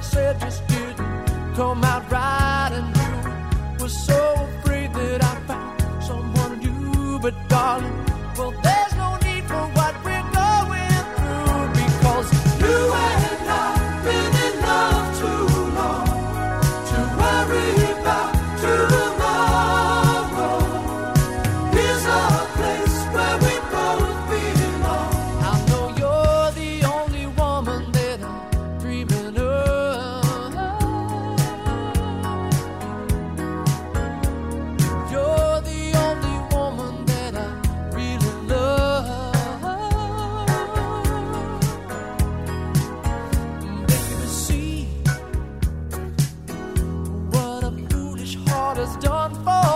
Said just didn't come out right, and you were so afraid that I found someone new. But darling, well, there's no need for. daughter's dawn falls.